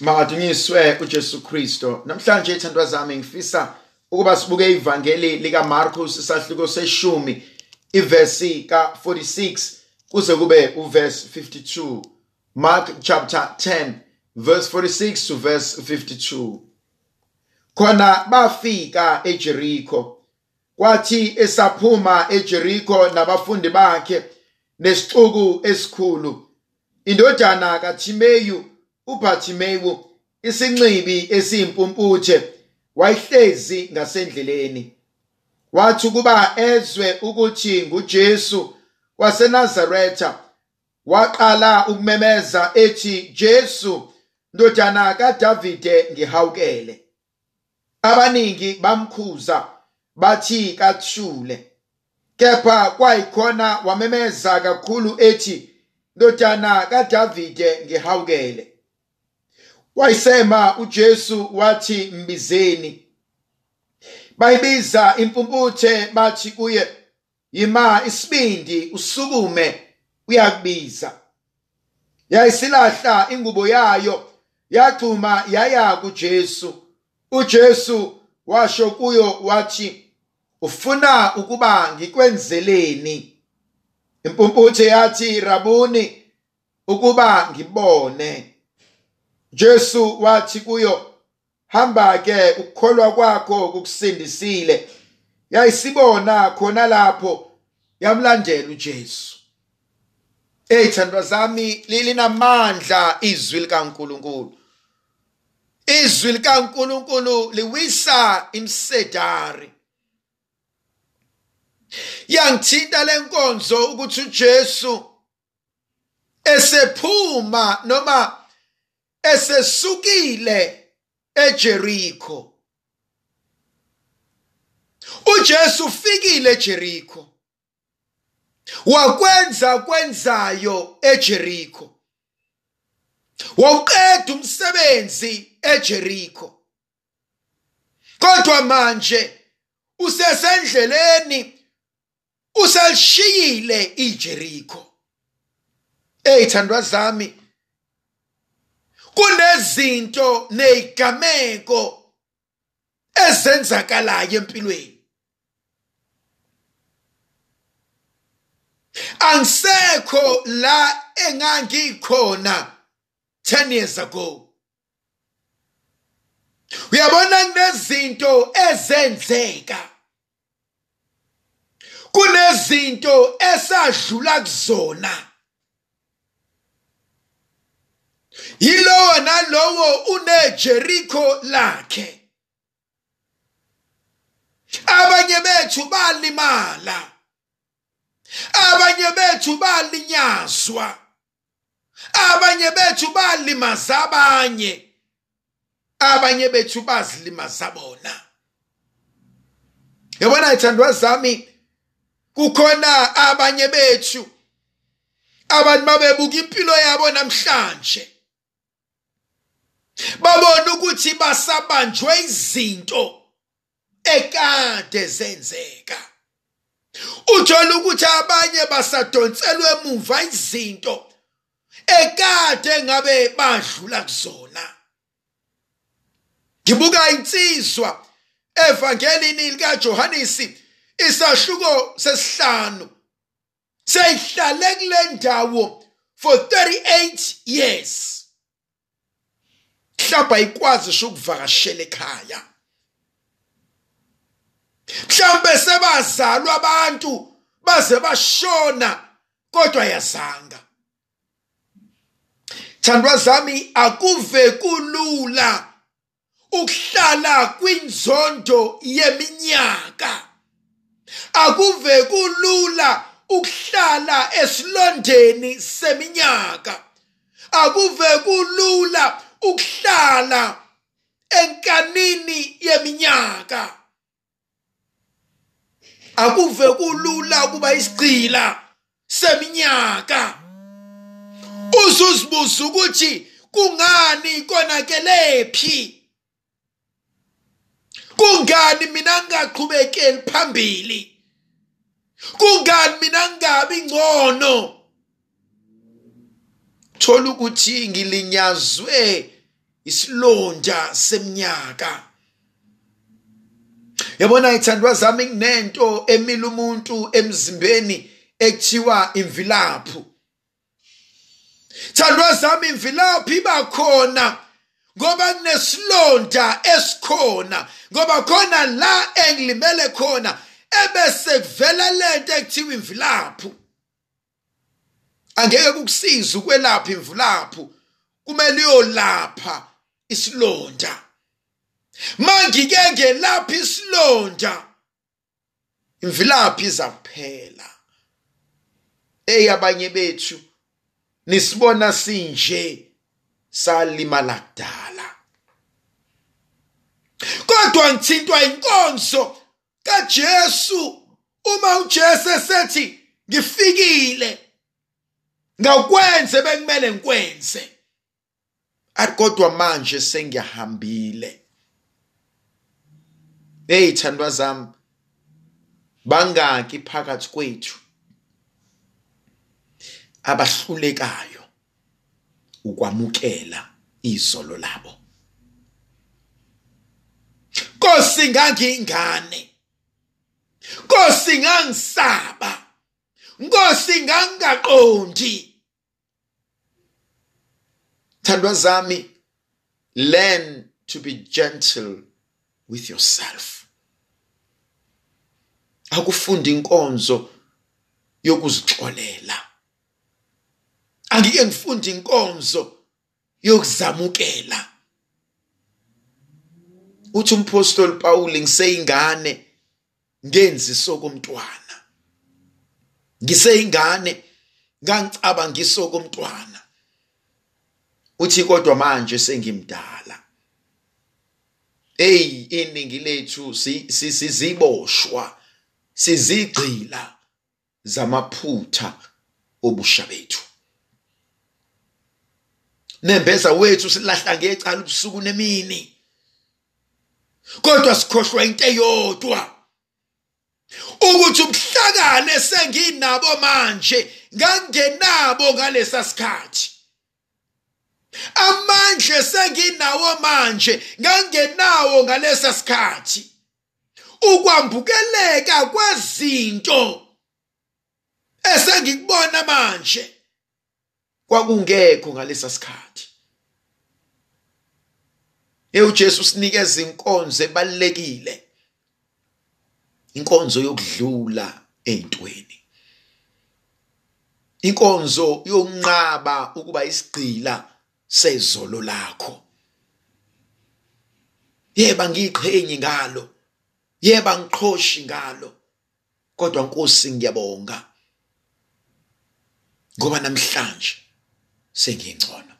Makadunyiswe uJesu Kristo. Namhlanje ithandwa zami ngifisa ukuba sibuke ivangeli lika Marcus isahluko seshumi ivesi ka46 kuze kube uverse 52. Mark chapter 10 verse 46 to verse 52. Khona bafika eJericho. Kwathi esaphuma eJericho nabafundi bakhe nesixuku esikhulu. Indodana kaThimeyu uBhathimeyu isinxibi esiyimpumputhe wayihlezi ngasendleleni. Wathi ukuba ezwe ukuthi nguJesu waseNazaretha waqala ukumemeza ethi Jesu ndodana kaDavide ngihawukele. Abaningi bamkhuza bathi kathule. Kepha kwayikhona wamemeza kakhulu ethi ndodana kaDavide ngihawukele. Wayisema uJesu wathi mbizeni. Bayibiza impumputhe bathi kuye yima isibindi usukume uyakubiza. Yayisilahla ingubo yayo yagcuma yaya kuJesu. uJesu washo kuyo wathi ufuna ukuba ngikwenzeleni? Impumputhe yathi rabuni ukuba ngibone. Jesu wathi kuyo hamba ke ukukholwa kwakho kukusindisile. Yayisibona khona lapho yamlandela uJesu. Eyithandwa zami lilinamandla izwi likaNkuluNkulu. Izwi likaNkuluNkulu liwisa imsedari. Yangithinta lenkonzo ukuthi uJesu esephuma noma esesukile eJericho uJesu ufikile eJericho wakwenza kwenzayo eJericho wawuqeda umsebenzi eJericho kodwa manje usesendleleni uselishiyile iJericho eyithandwa zami kunezinto nezigameko ezenzakalayo empilweni. Angisekho la engangikhona 10 years ago. Uyabona kunezinto ezenzeka? Kunezinto esadlula kuzona? Yilowo nalowo uneJericho lakhe. Abanye bethu balimala. Abanye bethu balinyazwa. Abanye bethu balimaza abanye. Abanye bethu bazilimaza bona. Yabona ithandwa zami kukhona abanye bethu abantu babebuka impilo yabo namhlanje. Babona ukuthi basabanjwe izinto ekade zenzeka. Uthola ukuthi abanye basadonselwe emuva izinto ekade ngabe badlula kuzona. Ngibuka insizwa evangelini likaJohannes isahluko sesihlanu. Seyihlale kule ndawo for 38 years. Mhlawumbe ayikwazi ukuvakashela ekhaya. Mhlawumbe sebazalwa abantu baze bashona kodwa yazanga thandwa zami akuve kulula ukuhlala kwinzondo yeminyaka. Akuve kulula ukuhlala esilondeni seminyaka. Akuve kulula ukuhlala enkanini yeminyaka. Akuve kulula ukuba isigcila seminyaka. Uzuzibuza ukuthi kungani konakelephi kungani mina ngingaqhubekeli phambili? Kungani mina ngingabi ngcono? Thola ukuthi ngilinyazwe isilonda seminyaka yabona ithandwa zami kunento emila umuntu emzimbeni ekuthiwa imvilaphu. Thandwa zami imvilaphi bakhona ngoba kunesilonda esikhona ngoba khona la engilimele khona ebese kuvela lento ekuthiwa imvilaphu. Angeke kukusiza ukwelapha imvilaphu kumele uyolapha isilonda. Mangike ngelapha isilonda imvilaphi izakuphela. Eyabanye bethu nisibona sinje salimala kudala. Kodwa ngithintwa inkonzo kaJesu. Uma uJesu esethi ngifikile ngakwenze bekumele ngikwenze. Athi kodwa manje sengiyahambile hey thandwa zami bangaki phakathi kwethu. Abahlulekayo ukwamukela izolo labo. Nkosi ngangingane. Nkosi ngangisaba. Nkosi ngangaqondi Thandwa zami learn to be gentle with yourself. Akufunda inkonzo yokuzixolela. Angike ngifunde inkonzo yokuzamukela. Uthi umpostoli Paul ngiseyingane ngenzi sokomntwana. Ngiseyingane ngangicaba ngisokomntwana uthi kodwa manje sengimdala. Hey iningi lethu siziboshwa sizigcila zamaphutha obusha bethu. Nembeza wethu silahla ngecala ubusuku nemini. Kodwa sikhohlwa into eyodwa. Ukuthi ubuhlakane senginabo manje ngangenabo ngalesa sikhathi. Amandla senginawo manje ngangenawo ngalesa sikhathi. Ukwambukeleka kwezinto esengikubona manje kwakungekho ngalesa sikhathi. eUjesu sinikeza inkonzo ebalekile inkonzo yokudlula ezintweni inkonzo yokunqaba ukuba isigcila sezolo lakho. Yeba ngiqhenyi ngalo yeba ngiqhoshi ngalo kodwa Nkosi ngiyabonga ngoba namhlanje sengingcono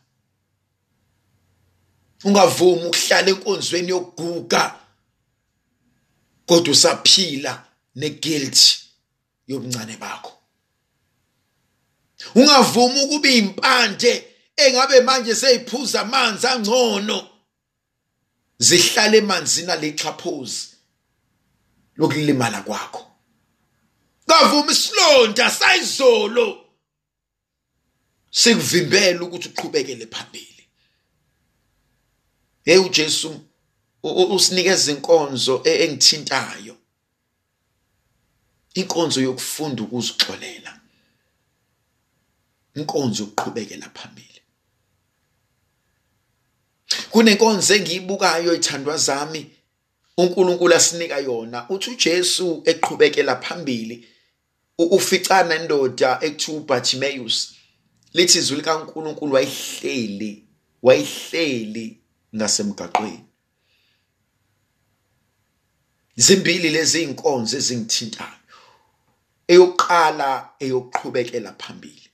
ungavumi ukuhlala enkonzweni yokuguga kodwa usaphila neguilt yobuncane bakho. Ungavumi ukuba impande engabe manje seyiphuza amanzi angcono zihlale emanzini alexhaphozi lokulimala kwakho. Kavuma isilonda sayizolo. Sikuvimbela ukuthi uqhubekele phambili. Hey uJesu usinikeza inkonzo e-, engithintayo. Inkonzo yokufunda ukuzixolela. Inkonzo yokuqhubekela phambili. Kunenkonzo engiyibukayo ithandwa zami. uNkulunkulu asinika yona. Uthi uJesu eqhubekela phambili uficana indoda ekuthiwa uBartimaeus. Lithi izwi likaNkulunkulu wayihleli wayihleli ngasemgaqweni. Zimbili lezi inkonzo ezingithintayo. Eyokuqala eyokuqhubekela phambili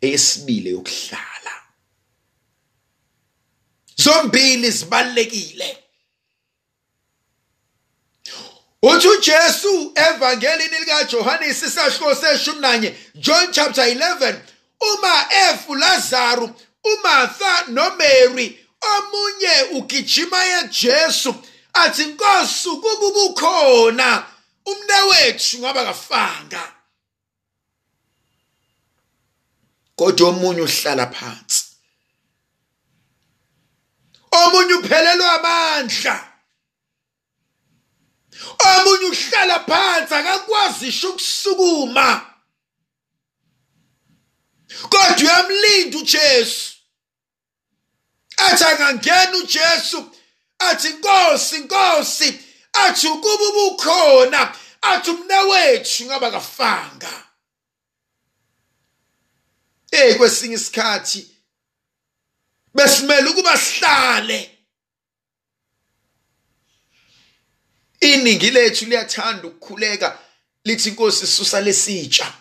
eyesibili yokuhlala zombili zibalekile uthi uJesu evangelini lika Johannesi isahluko seshumi nanye John chapter 11 uma efu Lazarus uMartha noMary omunye ugijima yeJesu athi Nkosi kuba ubukhona umnewethu ngaba kafanga. Kodwa omunye uhlala phansi. Omunye uphelelwa amandla. Omunye uhlala phansi akakwazi isho ukusukuma. Kodwa uyamlinda uJesu. Athi angangena uJesu athi inkosi inkosi athi ukuba ubukhona athi umnawethu ngaba kafanga. Eh kwesinye isikhathi besimele ukuba sihlale. Iningi lethu liyathanda ukukhuleka lithi inkosi susa lesitsha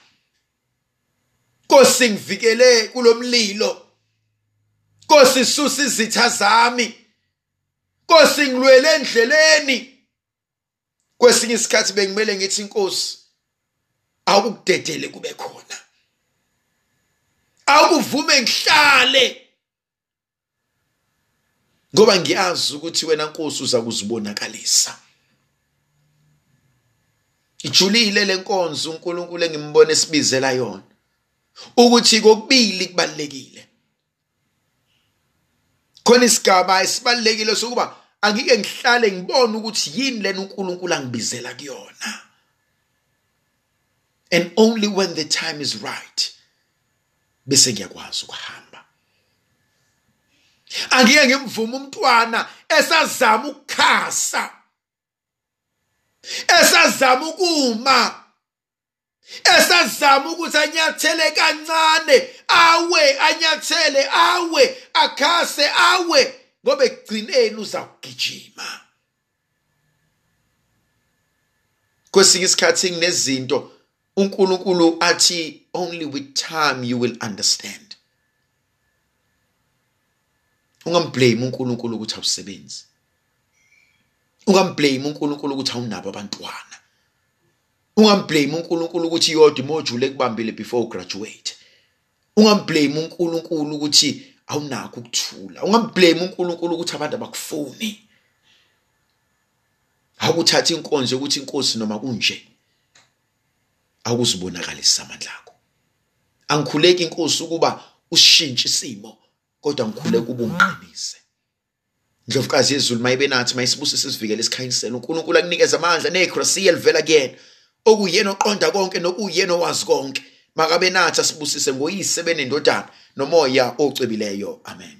Nkosi ngivikele kulomlilo Nkosi susa izitha zami. Nkosi ngilwele endleleni. Kwesinye isikhathi bengimele ngithi inkosi awukudedele kube khona. Awukuvume ngihlale. Ngoba ngiyazi ukuthi wena nkosi uza kuzibonakalisa. Ijulile lenkonzo uNkulunkulu engimbone sibizela yona. Ukuthi kokubili kubalekile khona isigaba esibalekile sokuba angike ngihlale ngibone ukuthi yini lena uNkulunkulu angibizela kuyona. And only when the time is right bese ngiyakwazi ukuhamba. Angike ngimvume umntwana esazama ukukhasa esazama ukuma esazama ukuthi anyathele kancane awe anyathele awe akhase awe ngoba ekugcineni uza kugijima kwesinye isikhathi nginezinto uNkulunkulu athi only with time you will understand. Ungamblame uNkulunkulu ukuthi awusebenzi. Ungamblame uNkulunkulu ukuthi awunabo abantwana. Ungamblame uNkulunkulu ukuthi yodwa imodule ekubambile before ugraduate. Ungamblame uNkulunkulu ukuthi awunakho ukuthula. Ungamblame uNkulunkulu ukuthi abantu abakufuni. Awukuthatha inkonzo ukuthi inkosi noma kunje awukuzibonakalisa amandla akho angikhuleki inkosi ukuba ushintshe isimo. Kodwa ngikhuleka ubunqinise ndlovukazi yezulu mayibe nathi mayisibusise sivikele isikhanyisela uNkulunkulu akunikeza amandla negrasiya livela kuyena. Okuyena oqonda konke nokuyena owazi konke. Makabe nathi asibusise ngoyise benendodana nomoya ocwebileyo. Amen.